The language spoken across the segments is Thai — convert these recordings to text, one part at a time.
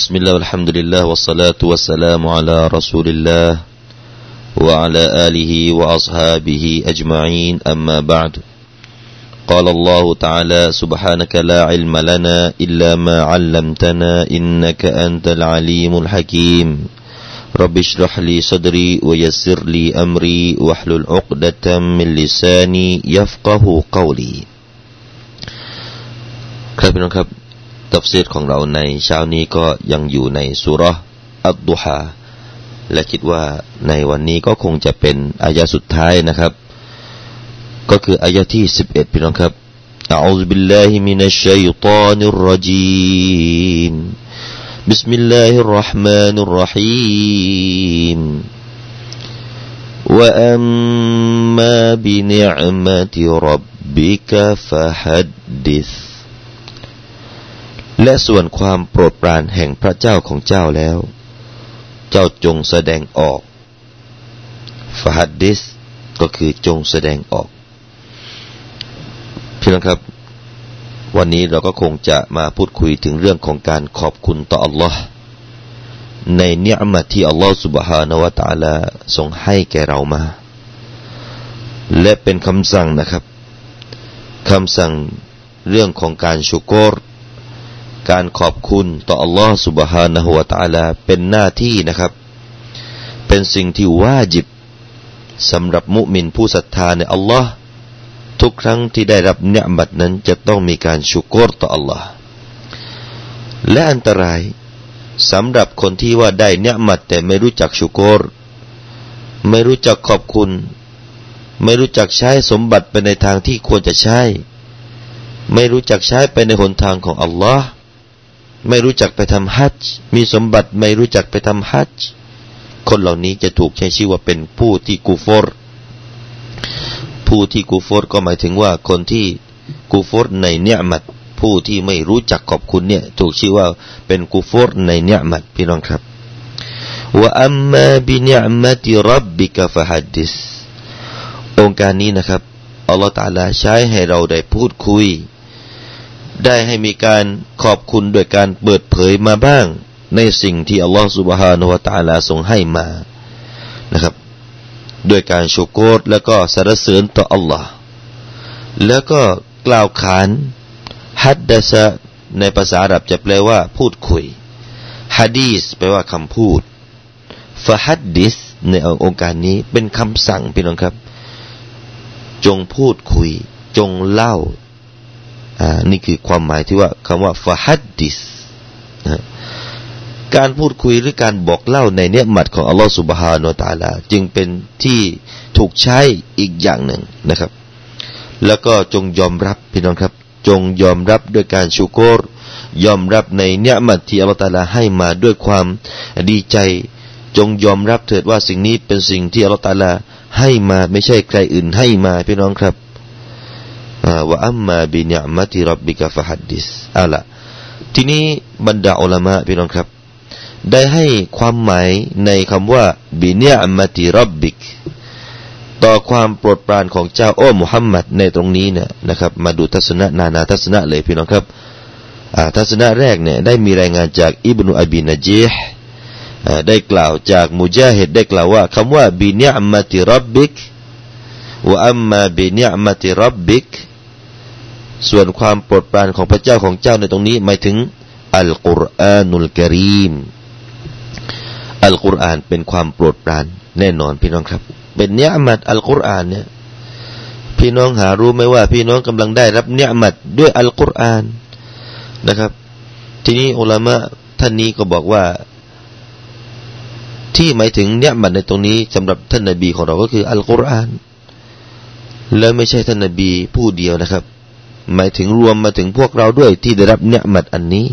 بسم الله والحمد لله والصلاة والسلام على رسول الله وعلى آله وأصحابه أجمعين أما بعد قال الله تعالى سبحانك لا علم لنا إلا ما علمتنا إنك أنت العليم الحكيم رب اشرح لي صدري ويسر لي أمري واحلل عقدة من لساني يفقه قولي ครับพี่น้องครับ ตัฟซีดของเราในเช้านี้ก็ยังอยู่ในสุรอัตดุฮาและคิดว่าในวันนี้ก็คงจะเป็นอายะสุดท้ายนะครับ ก็คืออายะที่สิบเอ็ดพี่น้องครับ أعوذ بالله من الشيطان الرجيم بسم الله الرحمن الرحيم وأما بنعمة ربك فحدث และส่วนความโปรดปรานแห่งพระเจ้าของเจ้าแล้ว เจ้าจงแสดงออกฟาฮดดิสก็คือจงแสดงออกพี่น้องครับ วันนี้เราก็คงจะมาพูดคุยถึงเรื่องของการขอบคุณต่ออัลลอฮ์ในเนื้อมาที่อัลลอฮ์สุบฮานาวะตาลาทรงให้แก่เรามา และเป็นคำสั่งนะครับคำสั่งเรื่องของการชูกร การขอบคุณต่ออัลลอฮ์ سبحانه และ تعالى เป็นหน้าที่นะครับ เป็นสิ่งที่ว่าจิบสำหรับมุมินผู้ศรัทธาในอัลลอฮ์ทุกครั้งที่ได้รับเนืมัดนั้นจะต้องมีการชุกรต่ออัลลอฮ์และอันตรายสำหรับคนที่ว่าได้เนืมัดแต่ไม่รู้จักชุกร ไม่รู้จักขอบคุณ ไม่รู้จักใช้สมบัติไปในทางที่ควรจะใช้ ไม่รู้จักใช้ไปในหนทางของอัลลอฮ์ ไม่รู้จักไปทำฮัจจ์มีสมบัติไม่รู้จักไปทำฮัจจ์คนเหล่านี้จะถูกใช้ชื่อว่าเป็นผู้ที่กูฟอร์ผู้ที่กูฟอร์ก็หมายถึงว่าคนที่กูฟอร์ในเนื้อมัดผู้ที่ไม่รู้จักขอบคุณเนี่ย ถูกชื่อว่าเป็นกูฟอร์ในเนื้อมัดพี่น้องครับว่าอัมมาบิเนื้อมัติรับบิกะฟะฮัดดิสองค์การนี้นะครับอัลลอฮฺตาลาใช้ให้เราได้พูดคุย ได้ให้มีการขอบคุณโดยการเปิดเผยมาบ้าง ในสิ่งที่อัลลอฮฺสุบฮานุวตาลาทรงให้มานะครับโดยการโชโกดแล้วก็สรรเสริญต่ออัลลอฮ์แล้วก็กล่าวขานฮัดดะซะในภาษาอาหรับจะแปลว่า พูดคุยฮัดีสแปลว่าคำพูดฟะฮัดดิสในองค์การนี้เป็นคำสั่งพี่น้องครับ จงพูดคุย จงเล่า นี่คือความหมายที่ว่าคำว่าฟะฮัดดิสนะการพูดคุยหรือการบอกเล่าในเนื้อหมัดของอัลลอฮฺสุบฮานาตาลา จึงเป็นที่ถูกใช้อีกอย่างหนึ่งนะครับ แล้วก็จงยอมรับพี่น้องครับ จงยอมรับด้วยการชูโกรยอมรับในเนื้อหมัดที่อัลลอฮฺตาลาให้มาด้วยความดีใจ จงยอมรับเถิดว่าสิ่งนี้เป็นสิ่งที่อัลลอฮฺตาลาให้มาไม่ใช่ใครอื่นให้มาพี่น้องครับ ว่าอัมมาบิเนมะติรับบิกะฟะฮัดดิสอาละทีนี้บรรดาอัลามะพี่น้องครับ ได้ให้ความหมายในคำว่าบินียมติรับบิกต่อความโปรดปรานของเจ้าโอ้มุฮัมมัดในตรงนี้เนี่ยนะครับ มาดูทัศนะนานาทัศนะเลยพี่น้องครับทัศนะแรกเนี่ยได้มีรายงานจากอิบนุอบีนจีห์ได้กล่าวจากมุจาฮิดได้กล่าวว่าคำว่าบินียมติรับบิกว่าอัมมาบินียมติรับบิก ส่วนความโปรดปรานของพระเจ้าของเจ้าในตรงนี้หมายถึงอัลกุรอานุลกรีมอัลกุรอานเป็นความโปรดปรานแน่นอนพี่น้องครับ เป็นเนื้อมัดอัลกุรอานเนี่ยพี่น้องหารู้ไหมว่าพี่น้องกำลังได้รับเนื้อมัดด้วยอัลกุรอานนะครับ ทีนี้อุลามะท่านนี้ก็บอกว่า ที่หมายถึงเนื้อมัดในตรงนี้สำหรับท่านนบีของเราก็คืออัลกุรอาน แล้วไม่ใช่ท่านนบีผู้เดียวนะครับ หมายถึงรวมมาถึงพวกเราด้วยที่ได้รับเนื้อมัดอันนี้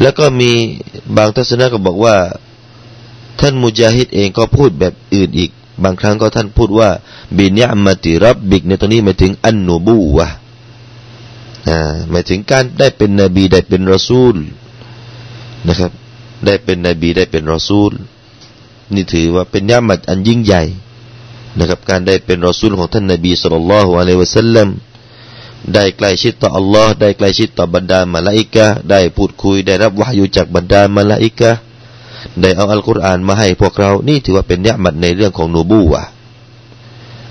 แล้วก็มีบางทัศนะก็บอกว่า ท่านมุจาฮิดเองก็พูดแบบอื่นอีก บางครั้งก็ท่านพูดว่าบินยามาติรับบิกในตรงนี้หมายถึงอันนูบูวะหมายถึงการได้เป็นนบีได้เป็นรอซูลนะครับ ได้เป็นนบีได้เป็นรอซูล นี่ถือว่าเป็นยามัดอันยิ่งใหญ่ นะครับการได้เป็นรอซูลของท่านนบีสุลต่านละฮ์อะลัยวะสัลลัมได้ใกล้ชิดต่ออัลลอฮ์ได้ใกล้ชิดต่อบรรดามาลาอิกะได้พูดคุยได้รับวายุจากบรรดามาลาอิกะได้เอาอัลกุรอานมาให้พวกเรานี่ถือว่าเป็นเนื้อมัดในเรื่องของนูบูวะ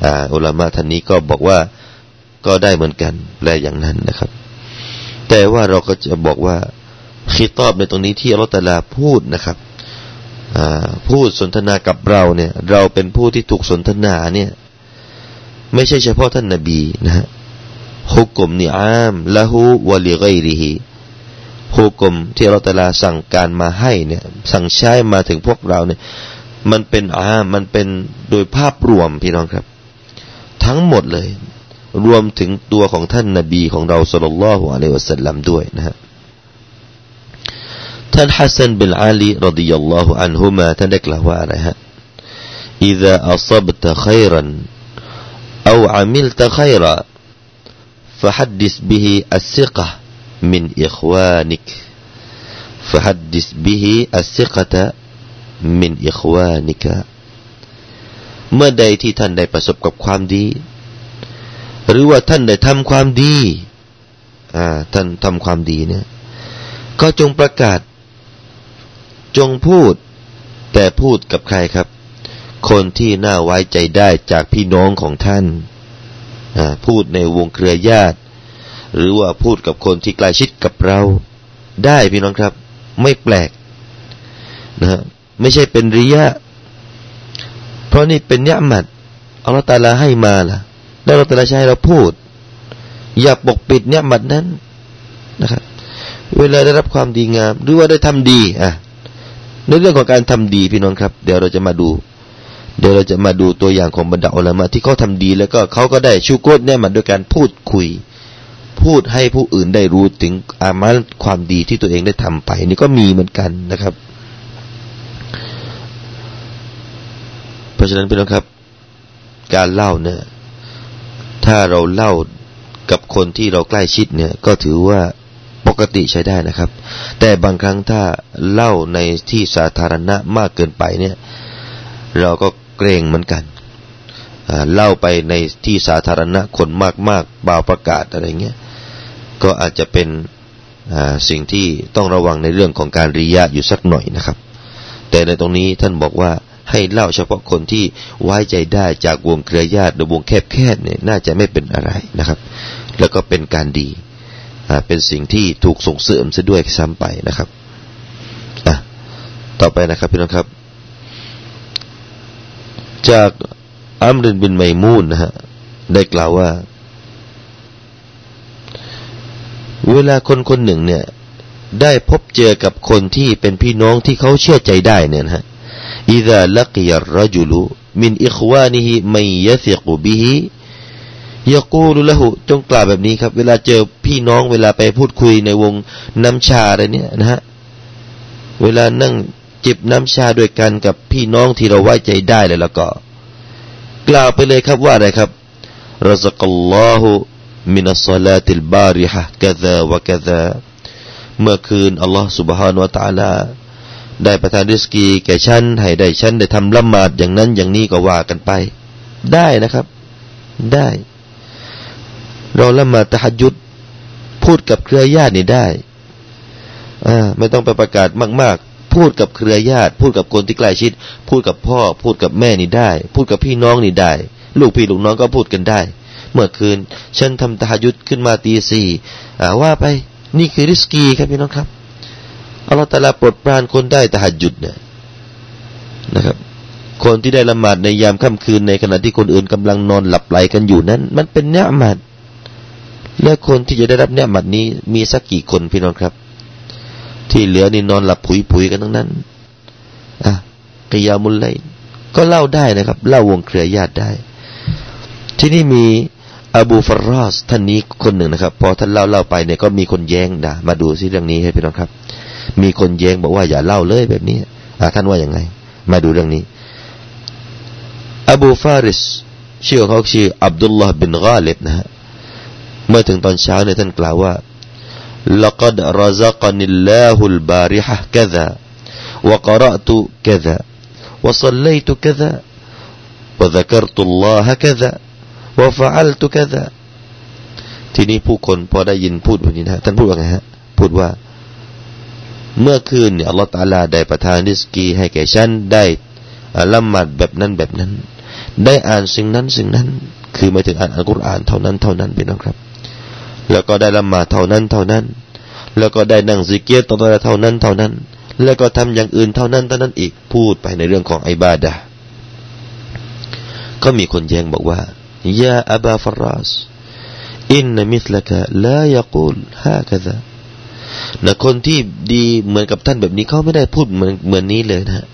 อ่าอุลามะท่านนี้ก็บอกว่าก็ได้เหมือนกันแปลอย่างนั้นนะครับ แต่ว่าเราก็จะบอกว่าคีตอบในตรงนี้ที่อัลลอฮฺตาลาพูดนะครับ พูดสนทนากับเราเนี่ย เราเป็นผู้ที่ถูกสนทนาเนี่ย ไม่ใช่เฉพาะท่านนาบีนะฮะฮุกกลมนิอามละหูวะลิกริฮีฮุกกลมที่เราตลาสั่งการมาให้เนี่ย สั่งใช้มาถึงพวกเราเนี่ย มันเป็นอามมันเป็นโดยภาพรวมพี่น้องครับ ทั้งหมดเลย รวมถึงตัวของท่านนาบีของเราสุลลัลลอฮุอะลัยวะสัลลัมด้วยนะฮะ ท่านฮัสซันบิลอาลีรดิยัลลอฮุอันฮุมาท่านได้กล่าวว่าอะไรฮะ إذا أصبت خيرا أو عملت خيرا فحدث به الثقة من إخوانك فحدث به الثقة من إخوانك เมื่อใดที่ท่านได้ประสบกับความดี หรือว่าท่านได้ทำความดีอ่าท่านทำความดีเนี่ย ก็จงประกาศ จงพูด แต่พูดกับใครครับ คนที่น่าไว้ใจได้จากพี่น้องของท่าน พูดในวงเครือญาติ หรือว่าพูดกับคนที่ใกล้ชิดกับเรา ได้พี่น้องครับ ไม่แปลกนะฮะไม่ใช่เป็นริยะ เพราะนี่เป็นยะมัดอัลลอฮฺตาลาให้มาล่ะ แล้วเราตาลาใช้เราพูด อย่าปกปิดเนี่ยมัดนั้นนะครับเวลาได้รับความดีงาม หรือว่าได้ทำดี อะ ในเรื่องของการทำดีพี่น้องครับ เดี๋ยวเราจะมาดู เดี๋ยวเราจะมาดูตัวอย่างของบรรดาอัลามะที่เขาทาดี แล้วก็เขาก็ได้ชูโกดเนี่ยมาด้วยการพูดคุย พูดให้ผู้อื่นได้รู้ถึงอามัลความดีที่ตัวเองได้ทำไป นี่ก็มีเหมือนกันนะครับ เพราะฉะนั้นพี่น้องครับ การเล่าเนี่ยถ้าเราเล่ากับคนที่เราใกล้ชิดเนี่ย ก็ถือว่า ปกติใช้ได้นะครับ แต่บางครั้งถ้าเล่าในที่สาธารณะมากเกินไปเนี่ย เราก็เกรงเหมือนกันเล่าไปในที่สาธารณะคนมากๆบ่าวประกาศอะไรเงี้ยก็อาจจะเป็นสิ่งที่ต้องระวังในเรื่องของการริยะอยู่สักหน่อยนะครับ แต่ในตรงนี้ท่านบอกว่าให้เล่าเฉพาะคนที่ไว้ใจได้จากวงเครือญาติหรือวงแคบๆเนี่ยน่าจะไม่เป็นอะไรนะครับ แล้วก็เป็นการดี เป็นสิ่งที่ถูกส่งเสริมซะด้วยซ้ำไปนะครับต่อไปนะครับพี่น้องครับ จากอัมรินบินไมมูนนะฮะได้กล่าวว่า เวลาคนคนหนึ่งเนี่ย ได้พบเจอกับคนที่เป็นพี่น้องที่เขาเชื่อใจได้เนี่ยนะฮะอิดะลักยัรรจุลุมินอิควานิฮิไมยะสิกุบิฮิ ลุละหุจงกล่าวแบบนี้ครับ เวลาเจอพี่น้องเวลาไปพูดคุยในวงน้ำชาอะไรเนี่ยนะฮะเวลานั่งจิบน้ำชาด้วยกันกับพี่น้องที่เราไว้ใจได้เลยแล้วก็ กล่าวไปเลยครับว่าอะไรครับรซักัลลอฮุมินัสลาติลบาริฮะกะซาวะกะซาเมื่อคืนอัลลอฮ์ سبحانه และ تعالى ได้ประทานริสกีแก่ฉันให้ได้ฉันได้ทำละหมาดอย่างนั้นอย่างนี้ก็ว่ากันไป ได้นะครับ ได้ เราละมาตะหยุดพูดกับเครือญาตินี่ได้อ่าไม่ต้องไปประกาศมาก ๆ พูดกับเครือญาติ พูดกับคนที่ใกล้ชิด พูดกับพ่อ พูดกับแม่นี่ได้ พูดกับพี่น้องนี่ได้ ลูกพี่ลูกน้องก็พูดกันได้ เมื่อคืน ฉันทำตะหยุดขึ้นมาตีสี่อ่าว่าไป นี่คือริสกีครับพี่น้องครับอัลลอฮฺตะลาปลดปรานคนได้ตะหยุดเนี่ยนะครับ คนที่ได้ละหมาดในยามค่ำคืนในขณะที่คนอื่นกำลังนอนหลับไหลกันอยู่นั้น มันเป็นเนื้อหมาด และคนที่จะได้รับเนี่ยมัดนี้ มีสักกี่คนพี่น้องครับ ที่เหลือนี่นอนหลับผุยผุยกันทั้งนั้นอะกิยามุลไลก็เล่าได้นะครับ เล่าวงเครือญาติได้ ที่นี่มีอบูฟารอสท่านนี้คนหนึ่งนะครับ พอท่านเล่าเล่าไปเนี่ยก็มีคนแย้งนะมาดูซิเรื่องนี้ให้พี่น้องครับ มีคนแย้งบอกว่าอย่าเล่าเลยแบบนี้อะท่านว่าอย่างไง มาดูเรื่องนี้ อบูฟาริสชื่อเขาชื่ออับดุลลอฮ์บินกาลิบนะฮะ เมื่อถึงตอนเช้าเนี่ยท่านกล่าวว่า لقد رزقني الله البارحة كذا وقرأت كذا وصليت كذا وذكرت الله كذا وفعلت كذا ทีนี้ผู้คนพอได้ยินพูดแบบนี้นะท่านพูดว่าไงฮะ พูดว่า เมื่อคืนเนี่ยอัลลอฮฺตาลาได้ประทานริสกีให้แก่ฉันได้ละหมาดแบบนั้นแบบนั้น ได้อ่านสิ่งนั้นสิ่งนั้น คือไม่ถึงอ่านอัลกุรอานเท่านั้นเท่านั้นเป็นนะครับ แล้วก็ได้ละหมาดเท่านั้นเท่านั้น แล้วก็ได้นั่งซิกเกียรต่อเท่านั้นเท่านั้น แล้วก็ทำอย่างอื่นเท่านั้นเท่านั้นอีกพูดไปในเรื่องของไอบาดะก็มีคนแย้งบอกว่ายาอับาฟรัสอินนมิสลกะลายกูลฮะกะซะนะคนที่ดีเหมือนกับท่านแบบนี้เขาไม่ได้พูดเหมือนเหมือนนี้เลยนะ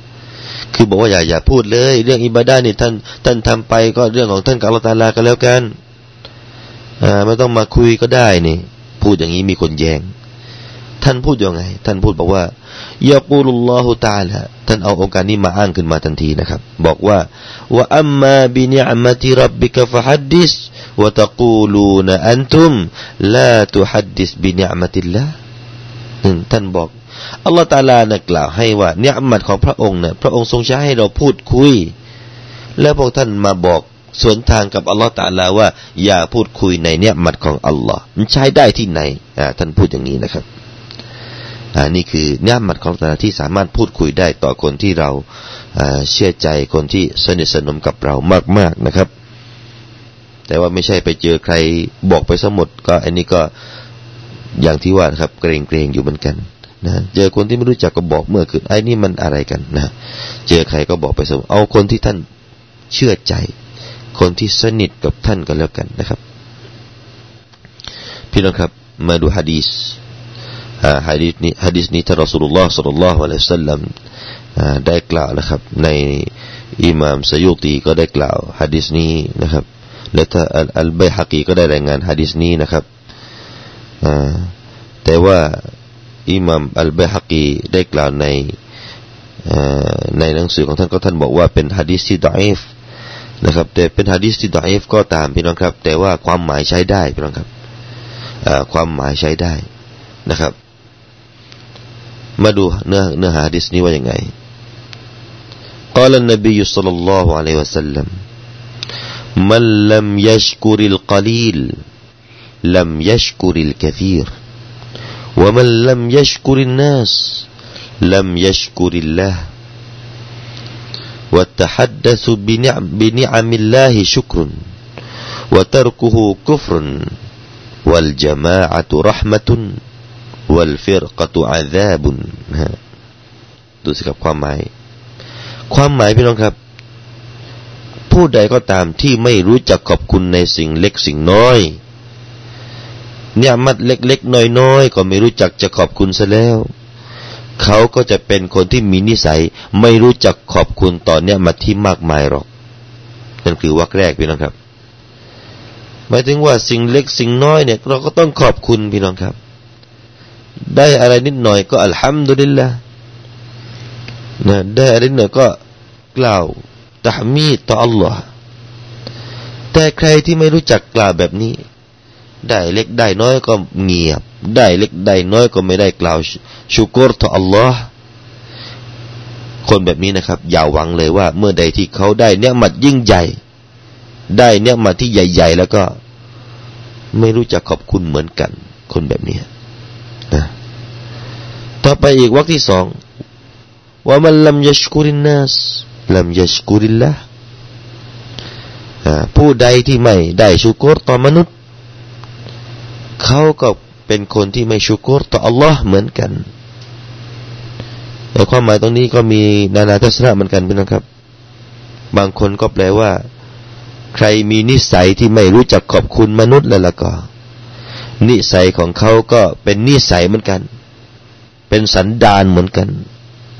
คือบอกว่าอย่าอย่าพูดเลย เรื่องอิบาดานี่ท่านท่านทำไปก็เรื่องของท่านกับอัลลอฮฺตาลากันแล้วกัน ไม่ต้องมาคุยก็ได้นี่ พูดอย่างนี้มีคนแยง้ง ท่านพูดยังไง ท่านพูดบอกว่ายากูลุลลอฮุตาลาท่านเอาองค์การนี้มาอ้างขึ้นมาทันทีนะครับ บอกว่าว่าอัมมาบินิอัมติรับบิกฟะฮัดดิสวะตะกูลูนอันตุมลาตุฮัดดิสบินิอัมติลละท่านบอกอัลลอฮฺตาลานะกล่าวให้ว่าเนี่ยอัมัดของพระองค์เนี่ยพระองค์ทรงใช้ให้เราพูดคุย แล้วพวกท่านมาบอก สวนทางกับอัลลอฮฺตาลาว่า อย่าพูดคุยในเนี่ยมัดของอัลลอฮ์มันใช้ได้ที่ไหนอ่าท่านพูดอย่างนี้นะครับอ่านี่คือเนี่ยมัดของตาลาที่สามารถพูดคุยได้ต่อคนที่เราเชื่อใจคนที่สนิทสนมกับเรามาก ๆนะครับ แต่ว่าไม่ใช่ไปเจอใครบอกไปสมดก็อันนี้ก็อย่างที่ว่าครับเกรงเกรงอยู่เหมือนกันนะเจอคนที่ไม่รู้จักก็บอกเมื่อคืนไอ้นี่มันอะไรกันนะเจอใครก็บอกไปสมเอาคนที่ท่านเชื่อใจ คนที่สนิทกับท่านก็แล้วกันนะครับ พี่น้องครับมาดูฮะดีษฮะดีษนี้ฮะดีษนี้ท่านรอสุลลอฮ์สัลลัลลอฮุอะลัยฮิสัลลัมได้กล่าวนะครับ ในอิหม่ามสยุตีก็ได้กล่าวฮะดีษนี้นะครับและถ้าอัลเบฮักีก็ได้รายงานฮะดีษนี้นะครับแต่ว่าอิหมัมอัลเบฮักีได้กล่าวในในหนังสือของท่านก็ท่านบอกว่าเป็นฮะดิษที่ดอยฟ นะครับ แต่เป็นฮะดิษที่ดอยฟก็ตามพี่น้องครับ แต่ว่าความหมายใช้ได้พี่น้องครับความหมายใช้ได้นะครับ มาดูเนื้อเนื้อหาดิษนี้ว่าอย่างไง قال النبي صلى الله عليه وسلم من لم يشكر القليل لم يشكر الكثير ومن لم يشكر الناس لم يشكر الله والتحدث بنعم, بنعم الله شكر وتركه كفر والجماعة رحمة والفرقة عذاب ดูสิครับความหมาย ความหมายพี่น้องครับ ผู้ใดก็ตามที่ไม่รู้จักขอบคุณในสิ่งเล็กสิ่งน้อยเนี่ยมัดเล็กๆน้อยๆก็ไม่รู้จักจะขอบคุณซะแล้ว เขาก็จะเป็นคนที่มีนิสัย ไม่รู้จักขอบคุณต่อเนี่ยมาที่มากมายหรอกนั่นคือวักแรกพี่น้องครับหมายถึงว่าสิ่งเล็กสิ่งน้อยเนี่ย เราก็ต้องขอบคุณพี่น้องครับ ได้อะไรนิดหน่อยก็อัลฮัมดุลิลละนะได้อะไรนิดหน่อยก็กล่าวตะมีต่ออัลลอฮ์แต่ใครที่ไม่รู้จักกล่าวแบบนี้ ได้เล็กได้น้อยก็เงียบ ได้เล็กได้น้อยก็ไม่ได้กล่าวชูกรต่ออัลลอฮ์คนแบบนี้นะครับ อย่าหวังเลยว่า เมื่อใดที่เขาได้เนี่ยมัดยิ่งใหญ่ ได้เนี่ยมาที่ใหญ่ ๆ แล้วก็ ไม่รู้จักขอบคุณเหมือนกัน คนแบบนี้นะต่อไปอีกวรรคที่สองว่ามันลำยชกุรินนัสลำยชกุริลละผู้ใดที่ไม่ได้ชูกรต่อมนุษย์ เขาก็ เป็นคนที่ไม่ชุกรต่ออัลลอฮ์เหมือนกันแต่ความหมายตรงนี้ก็มีนานาทัศนะเหมือนกันพี่น้องครับ บางคนก็แปลว่า ใครมีนิสัยที่ไม่รู้จักขอบคุณมนุษย์แล้วล่ะก็ นิสัยของเขาก็เป็นนิสัยเหมือนกัน เป็นสันดานเหมือนกัน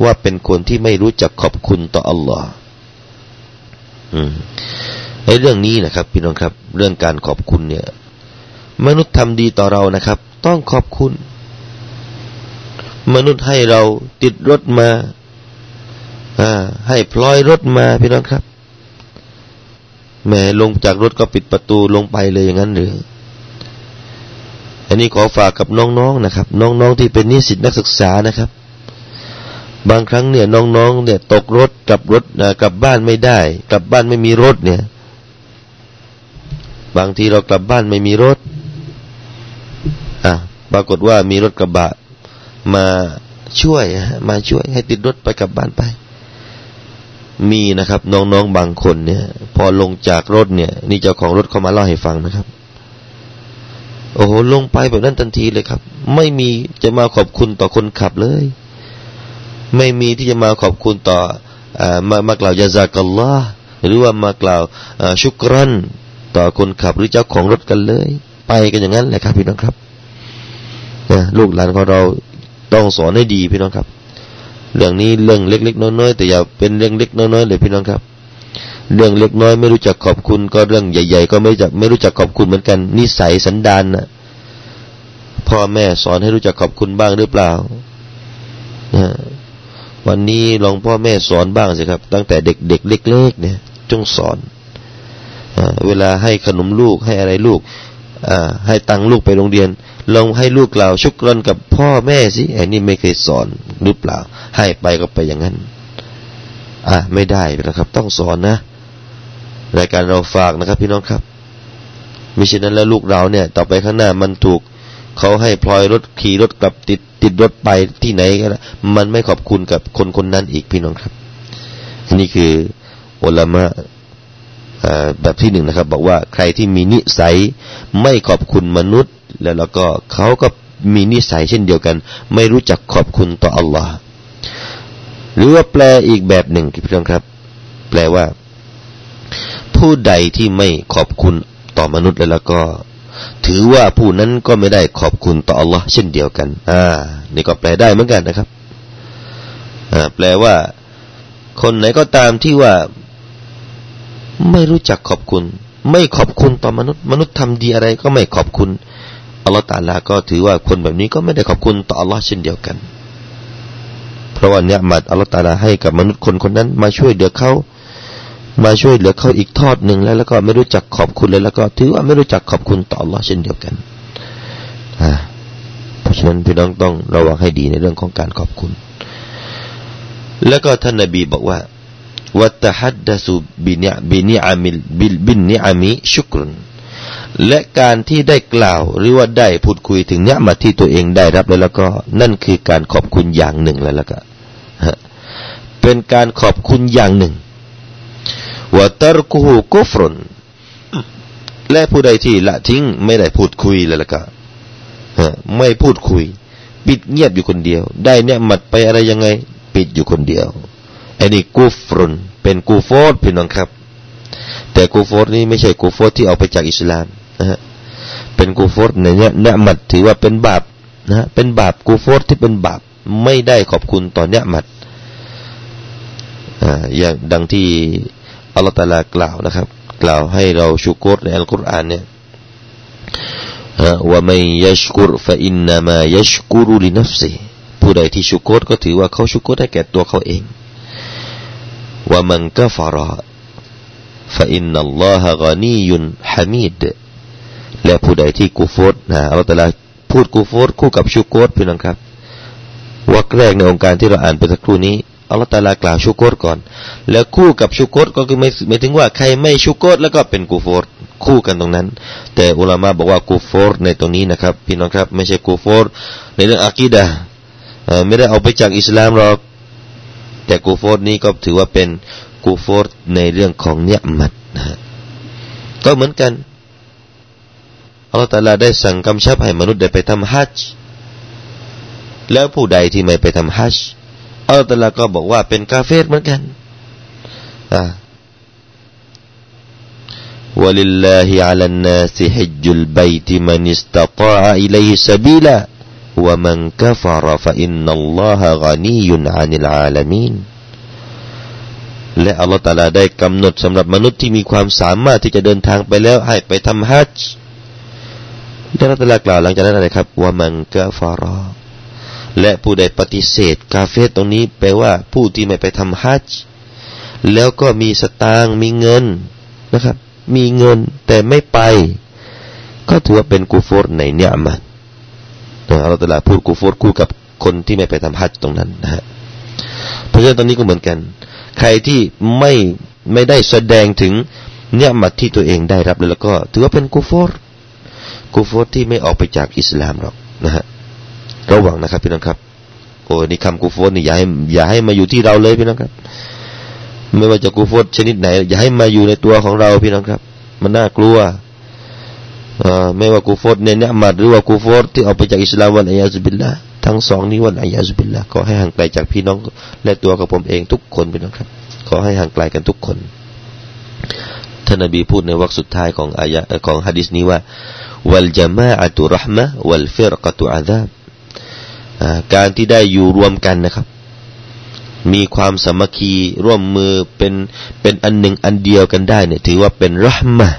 ว่าเป็นคนที่ไม่รู้จักขอบคุณต่ออัลลอฮ์อืมในเรื่องนี้นะครับ พี่น้องครับ เรื่องการขอบคุณเนี่ย มนุษย์ทำดีต่อเรานะครับ ต้องขอบคุณ มนุษย์ให้เราติดรถมาให้พลอยรถมาพี่น้องครับแม่ลงจากรถก็ปิดประตูลงไปเลยอย่างนั้นหรือ อันนี้ขอฝากกับน้องๆนะครับ น้องๆที่เป็นนิสิตนักศึกษานะครับ บางครั้งเนี่ยน้องๆเนี่ย ตกรถกลับรถกลับบ้านไม่ได้ กลับบ้านไม่มีรถเนี่ย บางทีเรากลับบ้านไม่มีรถ ปรากฏว่ามีรถกระบะมาช่วยมาช่วยให้ติดรถไปกลับบ้านไป มีนะครับ น้องๆบางคนเนี่ย พอลงจากรถเนี่ย นี่เจ้าของรถเขามาเล่าให้ฟังนะครับ โอ้โหลงไปแบบนั้นทันทีเลยครับ ไม่มีจะมาขอบคุณต่อคนขับเลย ไม่มีที่จะมาขอบคุณต่ออมามากล่าวยาจากัลลอฮ์หรือว่ามากล่าวชุกรันต่อคนขับหรือเจ้าของรถกันเลย ไปกันอย่างนั้นแหละครับพี่น้องครับ ลูกหลานของเราต้องสอนให้ดีพี่น้องครับ เรื่องนี้เรื่องเล็ก ๆ น้อยๆแต่อย่าเป็นเรื่องเล็กน้อยๆเลยพี่น้องครับ เรื่องเล็กน้อยไม่รู้จักขอบคุณ ก็เรื่องใหญ่ ๆ ก็ไม่จักไม่รู้จักขอบคุณเหมือนกัน นิสัยสันดานนะพ่อแม่สอนให้รู้จักขอบคุณบ้างหรือเปล่าวันนี้ลองพ่อแม่สอนบ้างสิครับ ตั้งแต่เด็กๆเล็กๆเนี่ย จงสอนเวลาให้ขนมลูกให้อะไรลูกให้ตังลูกไปโรงเรียน ลองให้ลูกกล่าชุกรนกับพ่อแม่สิไอ้นี่ไม่เคยสอนหรือเปล่า ให้ไปก็ไปอย่างนั้น อะไม่ได้นะครับ ต้องสอนนะรายการเราฝากนะครับ พี่น้องครับมิฉะนั้นแล้วลูกเราเนี่ย ต่อไปข้างหน้ามันถูกเขาให้พลอยรถขี่รถกลับติดติดรถไปที่ไหนก็แล้วมันไม่ขอบคุณกับคนคนนั้นอีกพี่น้องครับ อันนี้คืออุลมะแบบที่หนึ่งนะครับ บอกว่าใครที่มีนิสัยไม่ขอบคุณมนุษย์ แล้วแล้วก็เขาก็มีนิสัยเช่นเดียวกัน ไม่รู้จักขอบคุณต่ออัลลอฮ์หรือว่าแปลอีกแบบหนึ่งพี่น้องครับ แปลว่า ผู้ใดที่ไม่ขอบคุณต่อมนุษย์แล้วแล้วก็ ถือว่าผู้นั้นก็ไม่ได้ขอบคุณต่ออัลลอฮ์เช่นเดียวกัน อ่า นี่ก็แปลได้เหมือนกันนะครับ อ่า แปลว่า คนไหนก็ตามที่ว่า ไม่รู้จักขอบคุณ ไม่ขอบคุณต่อมนุษย์ มนุษย์ทำดีอะไรก็ไม่ขอบคุณ อัลลอฮฺตาลาก็ถือว่าคนแบบนี้ก็ไม่ได้ขอบคุณต่ออัลลอฮ์เช่นเดียวกัน เพราะว่าเนี่ยมัดอัลลอฮฺตาลาให้กับมนุษย์คนคนนั้นมาช่วยเหลือเขามาช่วยเหลือเขาอีกทอดหนึ่งแล้วแล้วก็ไม่รู้จักขอบคุณเลยแล้วก็ถือว่าไม่รู้จักขอบคุณต่ออัลลอฮ์เช่นเดียวกันเพราะฉะนั้นพี่น้องต้องระวังให้ดีในเรื่องของการขอบคุณ แล้วก็ท่านนบีบอกว่าวัตฮัดดะสุบินิบินิอามิบิลบินนิอามิชุกรุน และการที่ได้กล่าวหรือว่าได้พูดคุยถึงเนี้ยมาที่ตัวเองได้รับแล้วแล้วก็ นั่นคือการขอบคุณอย่างหนึ่งแล้วแล้วก็เป็นการขอบคุณอย่างหนึ่งว่าตรกูฮูกุฟรนและผู้ใดที่ละทิ้งไม่ได้พูดคุยแล้วแล้วก็ไม่พูดคุย ปิดเงียบอยู่คนเดียว ได้เนี่ยมัดไปอะไรยังไง ปิดอยู่คนเดียวไอ้น,นี่กุฟรนเป็นกูโฟดพี่น้องครับ แต่กูโฟดนี้ไม่ใช่กูโฟดที่เอาไปจากอิสลาม นะฮะเป็นกูฟอรในเนี่ยเนี่ยมัดถือว่าเป็นบาปนะฮะเป็นบาปกูฟอรที่เป็นบาปไม่ได้ขอบคุณต่อเนี่ยมัดอ่าอย่างดังที่อัลตัลากล่าวนะครับ กล่าวให้เราชุกรในอัลกุรอานเนี่ยฮะว่าไม่ยชกุรฟะอินนามายชกุรุลินัฟซีผู้ใดที่ชุกรก็ถือว่าเขาชุกรได้แก่ตัวเขาเองว่ามันก็ฟาระฟะอินนัลลอฮะกานียุนฮามิด และผู้ใดที่กูฟอดนะอัลลอฮฺตะลาพูดกูฟอดคู่กับชูโกดพี่น้องครับวรรคแรกในองค์การที่เราอ่านไปสักครู่นี้อัลลอฮฺตะลากล่าวชูโกดก่อน แล้วคู่กับชูโกดก็คือไม่ไม่ถึงว่าใครไม่ชูโกดแล้วก็เป็นกูฟอดคู่กันตรงนั้น แต่อุลามะบอกว่ากูฟอดในตรงนี้นะครับ พี่น้องครับ ไม่ใช่กูฟอดในเรื่องอะกีดะไม่ได้เอาไปจากอิสลามหรอกแต่กูฟอดนี้ก็ถือว่าเป็นกูฟอร์ในเรื่องของเนียมัดนะก็เหมือนกัน อัลลอฮฺตาลาได้สั่งกำชับให้มนุษย์ได้ไปทำฮัจจ์แล้วผู้ใดที่ไม่ไปทำฮัจจ์อัลลอฮฺตาลาก็บอกว่าเป็นกาเฟรเหมือนกันอ่า ولله على الناس حج البيت من استطاع إليه سبيلا ومن كفر فإن الله غني عن العالمين และอัลลอฮฺตาลาได้กำหนดสำหรับมนุษย์ที่มีความสามารถที่จะเดินทางไปแล้วให้ไปทำฮัจจ์ และอัลลอฮฺตาลากล่าวหลังจากนั้นอะไรครับว่ามันกาฟารอและผู้ใดปฏิเสธ กาเฟตตรงนี้แปลว่าผู้ที่ไม่ไปทำฮัจจ์แล้วก็มีสตางมีเงินนะครับ มีเงินแต่ไม่ไป ก็ถือว่าเป็นกูฟอร์ในเนี่ยมันอัลลอฮฺตาลาพูดกูฟอร์คู่กับคนที่ไม่ไปทำฮัจจ์ตรงนั้นนะฮะเพราะฉะนั้นตอนนี้ก็เหมือนกัน ใครที่ไม่ไม่ได้แสดงถึงเนี่ยมัดที่ตัวเองได้รับแล้วก็ถือว่าเป็นกูฟอร์ กูฟรที่ไม่ออกไปจากอิสลามหรอกนะฮะระวังนะครับพี่น้องครับ โอ้นี่คำกูฟนนี่อย่าให้อย่าให้มาอยู่ที่เราเลยพี่น้องครับ ไม่ว่าจะกูฟนชนิดไหน อย่าให้มาอยู่ในตัวของเราพี่น้องครับ มันน่ากลัวไม่ว่ากูฟดในเนื้อมาหรือว่ากูฟดที่ออกไปจากอิสลามวันอัยาซุบิลละทั้งสองนี้วันอัยยาซุบิลละขอให้ห่างไกลจากพี่น้องและตัวกับผมเองทุกคนพี่น้องครับ ขอให้ห่างไกลกันทุกคนท่านนบีพูดในวรรคสุดท้ายของอายะของฮะดิษนี้ว่า วัลจามาอะตุรหมะวัลฟิรกตุอาซาบการที่ได้อยู่รวมกันนะครับ มีความสามัคคีร่วมมือเป็นเป็นอันหนึ่งอันเดียวกันได้เนี่ยถือว่าเป็นรหมะ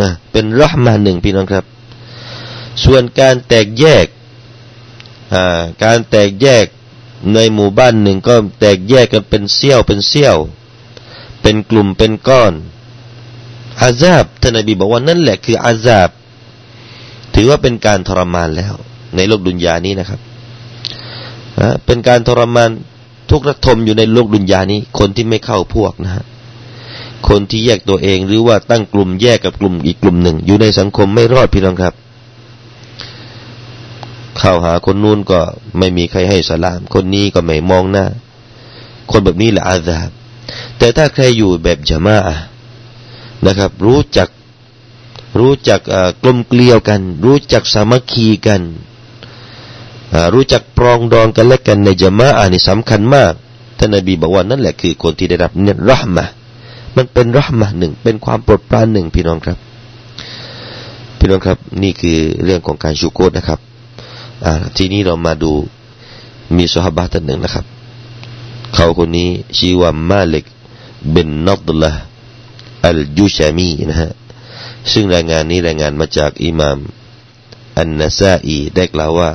นะเป็นรหมาหนึ่งพี่น้องครับ ส่วนการแตกแยกการแตกแยกในหมู่บ้านหนึ่งก็แตกแยกกันเป็นเสี้ยวเป็นเสี้ยว เป็นกลุ่มเป็นก้อนอาซาบท่านนบีบอกว่านั่นแหละคืออาซาบ ถือว่าเป็นการทรมานแล้ว ในโลกดุนยานี้นะครับเป็นการทรมานทุกระทมอยู่ในโลกดุนยานี้ คนที่ไม่เข้าพวกนะฮะคนที่แยกตัวเองหรือว่าตั้งกลุ่มแยกกับกลุ่มอีกกลุ่มหนึ่ง อยู่ในสังคมไม่รอดพี่น้องครับ เข้าหาคนนู้นก็ไม่มีใครให้สลาม คนนี้ก็ไม่มองหน้า คนแบบนี้แหละอาซาบแต่ถ้าใครอยู่แบบจามาอะนะครับ รู้จัก รู้จักกลมเกลียวกัน รู้จักสามัคคีกันรู้จักปรองดองกันและกันในจามาอะนี่สำคัญมากท่านนบีบอกว่านั่นแหละคือคนที่ได้รับเนตรหมะมันเป็นรหมะหนึ่งเป็นความโปรดปรานหนึ่งพี่น้องครับ พี่น้องครับนี่คือเรื่องของการชูโกดนะครับทีนี้เรามาดูมีสหบาท่านหนึ่งนะครับ เขาคนนี้ชื่อว่ามาลิกเบนนัดละอัลยูชามีนะฮะ ซึ่งรายงานนี้รายงานมาจากอิหม่ามอันนาซาอีได้กล่าวว่า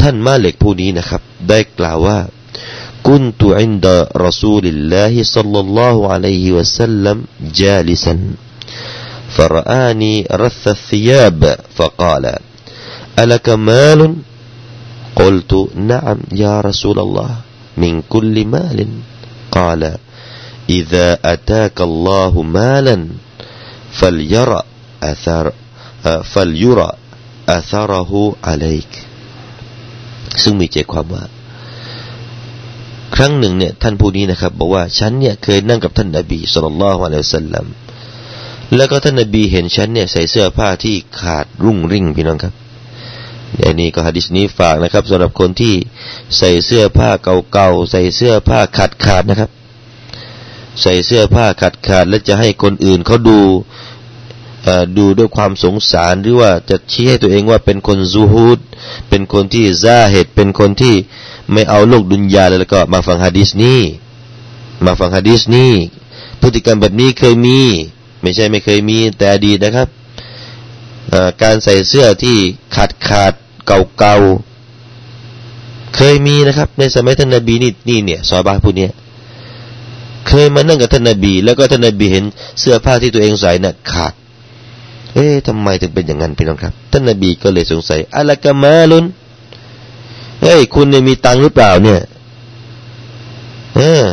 ท่านมาเล็กผู้นี้นะครับ ได้กล่าวว่า كنت عند رسول الله صلى الله عليه وسلم جالسا فرآني رث الثياب فقال ألك مال قلت نعم يا رسول الله من كل مال قال إذا أتاك الله مالا فليرى أثر فليرى أثره عليك ซึ่งมีใจความว่าครั้งหนึ่งเนี่ยท่านผู้นี้นะครับ บอกว่าฉันเนี่ยเคยนั่งกับท่านนบีสุลต่านละฮ์อะลัยฮิสัลลัมแล้วก็ท่านนบีเห็นฉันเนี่ยใส่เสื้อผ้าที่ขาดรุ่งริ่งพี่น้องครับอันนี้ก็ฮะดิษนี้ฝากนะครับสำหรับคนที่ใส่เสื้อผ้าเก่าๆใส่เสื้อผ้าขาดขาดนะครับ ใส่เสื้อผ้าขาดขาดแล้วจะให้คนอื่นเขาดูดูด้วยความสงสารหรือว่าจะชี้ให้ตัวเองว่าเป็นคนซูฮูดเป็นคนที่ซาเหตุเป็นคนที่ไม่เอาโลกดุนยาเลยแล้วก็มาฟังฮะดิษนี้มาฟังฮะดิษนี้พฤติกรรมแบบนี้เคยมี ไม่ใช่ไม่เคยมีแต่อดีตนะครับการใส่เสื้อที่ขาดขาดเก่าๆเคยมีนะครับ ในสมัยท่านนบีนี่นี่เนี่ยซอบาผู้เนี้ย เคยมานั่งกับท่านนบี แล้วก็ท่านนบีเห็นเสื้อผ้าที่ตัวเองใส่น่ะขาด เอ๊ะทำไมถึงเป็นอย่างนั้นพี่น้องครับ ท่านนบีก็เลยสงสัยอะละกะมาลุนเฮ้ยคุณเนี่ยมีตังหรือเปล่าเนี่ยเออ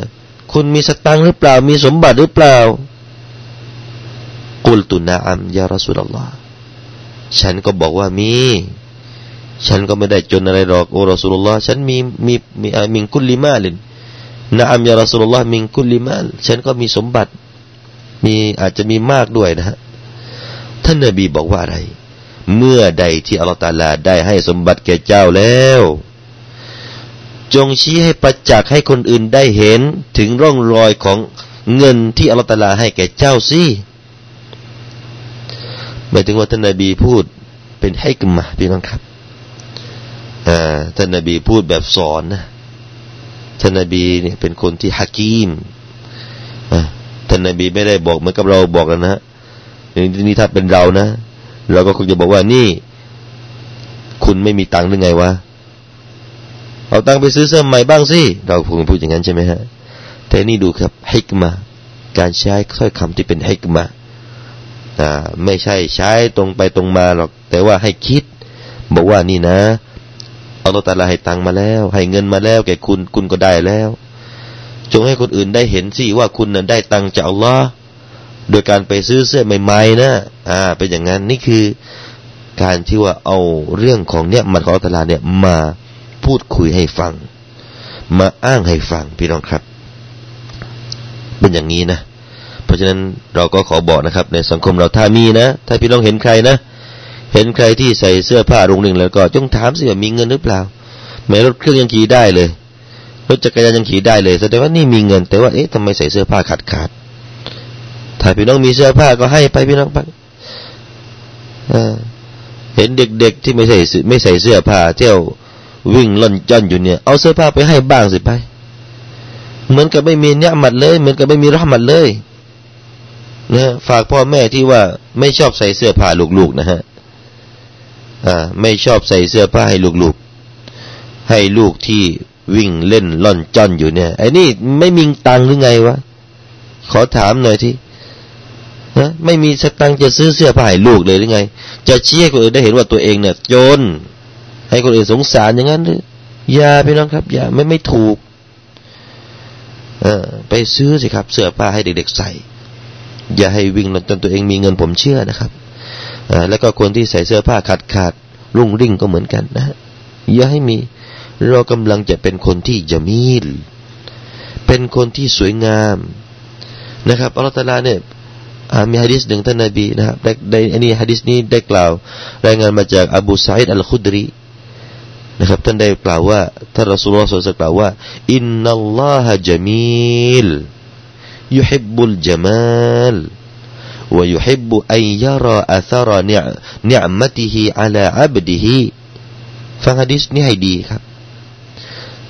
คุณมีสตังหรือเปล่า มีสมบัติหรือเปล่ากุลตุนาอัมยารสุลลอฮ์ฉันก็บอกว่ามี ฉันก็ไม่ได้จนอะไรหรอกโอรสุลลอฮ์ฉันมีมีมีมิงกุลิมาลิน นะอัมยารสุลลอฮ์มิงกุลิมาลฉันก็มีสมบัติ มีอาจจะมีมากด้วยนะฮะท่านนบีบอกว่าอะไร เมื่อใดที่อัลลอฮฺตาลาได้ให้สมบัติแก่เจ้าแล้ว จงชี้ให้ประจักษ์ให้คนอื่นได้เห็นถึงร่องรอยของเงินที่อัลลอฮฺตาลาให้แก่เจ้าสิหมายถึงว่าท่านนบีพูดเป็นให้กมาพี่น้องครับอ่าท่านนบีพูดแบบสอนนะ ท่านนบีเนี่ยเป็นคนที่ฮักีมท่านนบีไม่ได้บอกเหมือนกับเราบอกกันนะนี่ถ้าเป็นเรานะ เราก็คงจะบอกว่านี่ คุณไม่มีตังค์หรือไงวะเอาตังค์ไปซื้อเสื้อใหม่บ้างสิเราคงพูดอย่างนั้นใช่ไหมฮะ แต่นี่ดูครับฮิกมาการใช้ถ้อยคำที่เป็นฮิกมาอ่าไม่ใช่ใช้ตรงไปตรงมาหรอก แต่ว่าให้คิด บอกว่านี่นะ อาลอตาลาให้ตังมาแล้ว ให้เงินมาแล้วแก่คุณ คุณก็ได้แล้ว จงให้คนอื่นได้เห็นสิว่าคุณนั้นได้ตังจากอัลลอฮ์โดยการไปซื้อเสื้อใหม่ๆนะอ่า เป็นอย่างนั้นนี่คือการที่ว่าเอาเรื่องของเนี่ยมันของอัลตลาเนี่ยมาพูดคุยให้ฟัง มาอ้างให้ฟังพี่น้องครับ เป็นอย่างนี้นะ เพราะฉะนั้นเราก็ขอบอกนะครับ ในสังคมเราถ้ามีนะ ถ้าพี่น้องเห็นใครนะ เห็นใครที่ใส่เสื้อผ้ารงหนึ่งแล้วก็จงถามสิว่ามีเงินหรือเปล่าแม้รถเครื่องยังขี่ได้เลยรถจักรยานยังขี่ได้เลยแสดงว่านี่มีเงิน แต่ว่าเอ๊ะทำไมใส่เสื้อผ้าขาดขาดถ้าพี่น้องมีเสื้อผ้าก็ให้ไปพี่น้องไปเห็นเด็กๆที่ไม่ใส่ไม่ใส่เสื้อผ้าเที่ยววิ่งล่อนจ้อนอยู่เนี่ย เอาเสื้อผ้าไปให้บ้างสิไป เหมือนกับไม่มีเนี่ยมัดเลย เหมือนกับไม่มีรหมัดเลยนะฝากพ่อแม่ที่ว่าไม่ชอบใส่เสื้อผ้าลูกๆนะฮะ ไม่ชอบใส่เสื้อผ้าให้ลูกๆ ให้ลูกที่วิ่งเล่นล่อนจ้อนอยู่เนี่ย ไอ้นี่ไม่มีตังหรือไงวะ ขอถามหน่อยที่นะไม่มีสตังจะซื้อเสื้อผ้าให้ลูกเลยหรือไง จะเชี้ให้คนอื่นได้เห็นว่าตัวเองเนี่ยจน ให้คนอื่นสงสารอย่างนั้นหรืออย่าพี่น้องครับ อย่าไม่ไม่ถูก เออไปซื้อสิครับ เสื้อผ้าให้เด็กๆใส่ อย่าให้วิ่งลนจนตัวเองมีเงินผมเชื่อนะครับ แล้วก็คนที่ใส่เสื้อผ้าขาดขาดรุ่งริ่งก็เหมือนกันนะอย่าให้มี เรากำลังจะเป็นคนที่จะมีลเป็นคนที่สวยงามนะครับอัลลอฮฺตาลาเนี่ยมีฮะดิษหนึ่งท่านนบีนะครับได้อันนี้ฮะดิษนี้ได้กล่าว รายงานมาจากอบูซาอิดอัลคุดรีนะครับท่านได้กล่าวว่าท่านรอสูลลอฮ์สุลกล่าวว่าอินนัลลอฮะจามีลยุฮิบุลจามาล ويحب أن يرى أثر نعمته على عبده ฟังฮะดิษนี้ให้ดีครับ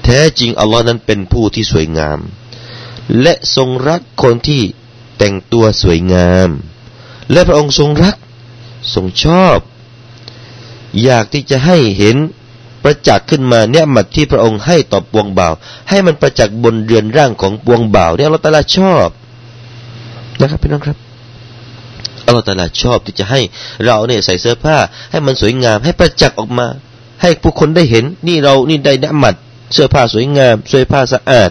แท้จริงอัลลอฮ์นั้นเป็นผู้ที่สวยงาม และทรงรักคนที่แต่งตัวสวยงาม และพระองค์ทรงรัก ทรงชอบ อยากที่จะให้เห็นประจักษ์ขึ้นมาเนี่ยมัดที่พระองค์ให้ต่อปวงบ่าว ให้มันประจักษ์บนเรือนร่างของปวงบ่าวเนี่ยเราตลาชอบ นะครับพี่น้องครับ อัลลอฮฺตาลาชอบที่จะให้เราเนี่ยใส่เสื้อผ้า ให้มันสวยงาม ให้ประจักษ์ออกมา ให้ผู้คนได้เห็น นี่เรานี่ได้นิมัด เสื้อผ้าสวยงามเสื้อผ้าสะอาด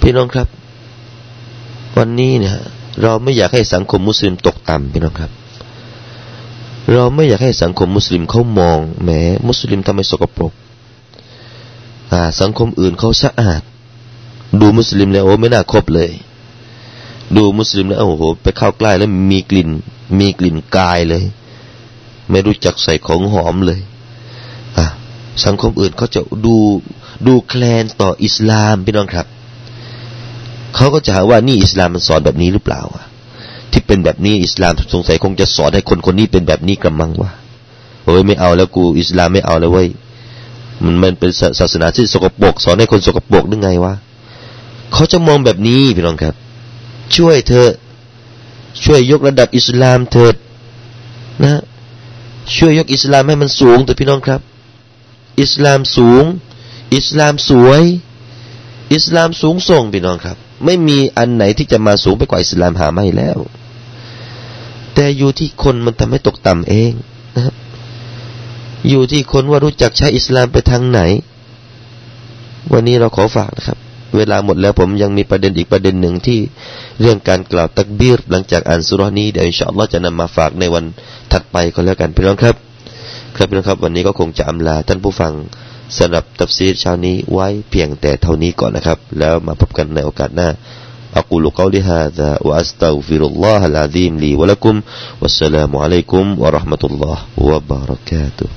พี่น้องครับ วันนี้เนี่ยเราไม่อยากให้สังคมมุสลิมตกต่ำพี่น้องครับ เราไม่อยากให้สังคมมุสลิมเขามองแหมมุสลิมทำไมสกปรกอ่าสังคมอื่นเขาสะอาด ดูมุสลิมแล้วโอ้ไม่น่าคบเลย ดูมุสลิมแล้วโอ้โห ไปเข้าใกล้แล้วมีกลิ่น มีกลิ่นกายเลย ไม่รู้จักใส่ของหอมเลยอะสังคมอื่นเขาจะดูดูแคลนต่ออิสลามพี่น้องครับเขาก็จะหาว่านี่อิสลามมันสอนแบบนี้หรือเปล่าที่เป็นแบบนี้อิสลามสงสัยคงจะสอนให้คนคนนี้เป็นแบบนี้กำมังวะโอ้ยไม่เอาแล้วกูอิสลามไม่เอาแล้วเว้ยมันมันเป็นศาสนาที่สกปรกสอนให้คนสกปรกได้ไงวะเขาจะมองแบบนี้พี่น้องครับ ช่วยเธอช่วยยกระดับอิสลามเถิดนะ ช่วยยกอิสลามให้มันสูงเถิดพี่น้องครับ อิสลามสูง อิสลามสวย อิสลามสูงส่งพี่น้องครับ ไม่มีอันไหนที่จะมาสูงไปกว่าอิสลามหาไม่แล้ว แต่อยู่ที่คนมันทำให้ตกต่ำเองนะอยู่ที่คนว่ารู้จักใช้อิสลามไปทางไหน วันนี้เราขอฝากนะครับ เวลาหมดแล้วผมยังมีประเด็นอีกประเด็นหนึ่งที่เรื่องการกล่าวตักบีรหลังจากอ่านสุรานี้เดี๋ยวอินชาอัลลอฮ์จะนำมาฝากในวันถัดไปก็แล้วกันพี่น้องครับครับพี่น้องครับวันนี้ก็คงจะอำลาท่านผู้ฟังสำหรับตัฟซีรเช้านี้ไว้เพียงแต่เท่านี้ก่อนนะครับ แล้วมาพบกันในโอกาสหน้า أقول قولي هذا وأستغفر الله العظيم لي ولكم والسلام عليكم ورحمة الله وبركاته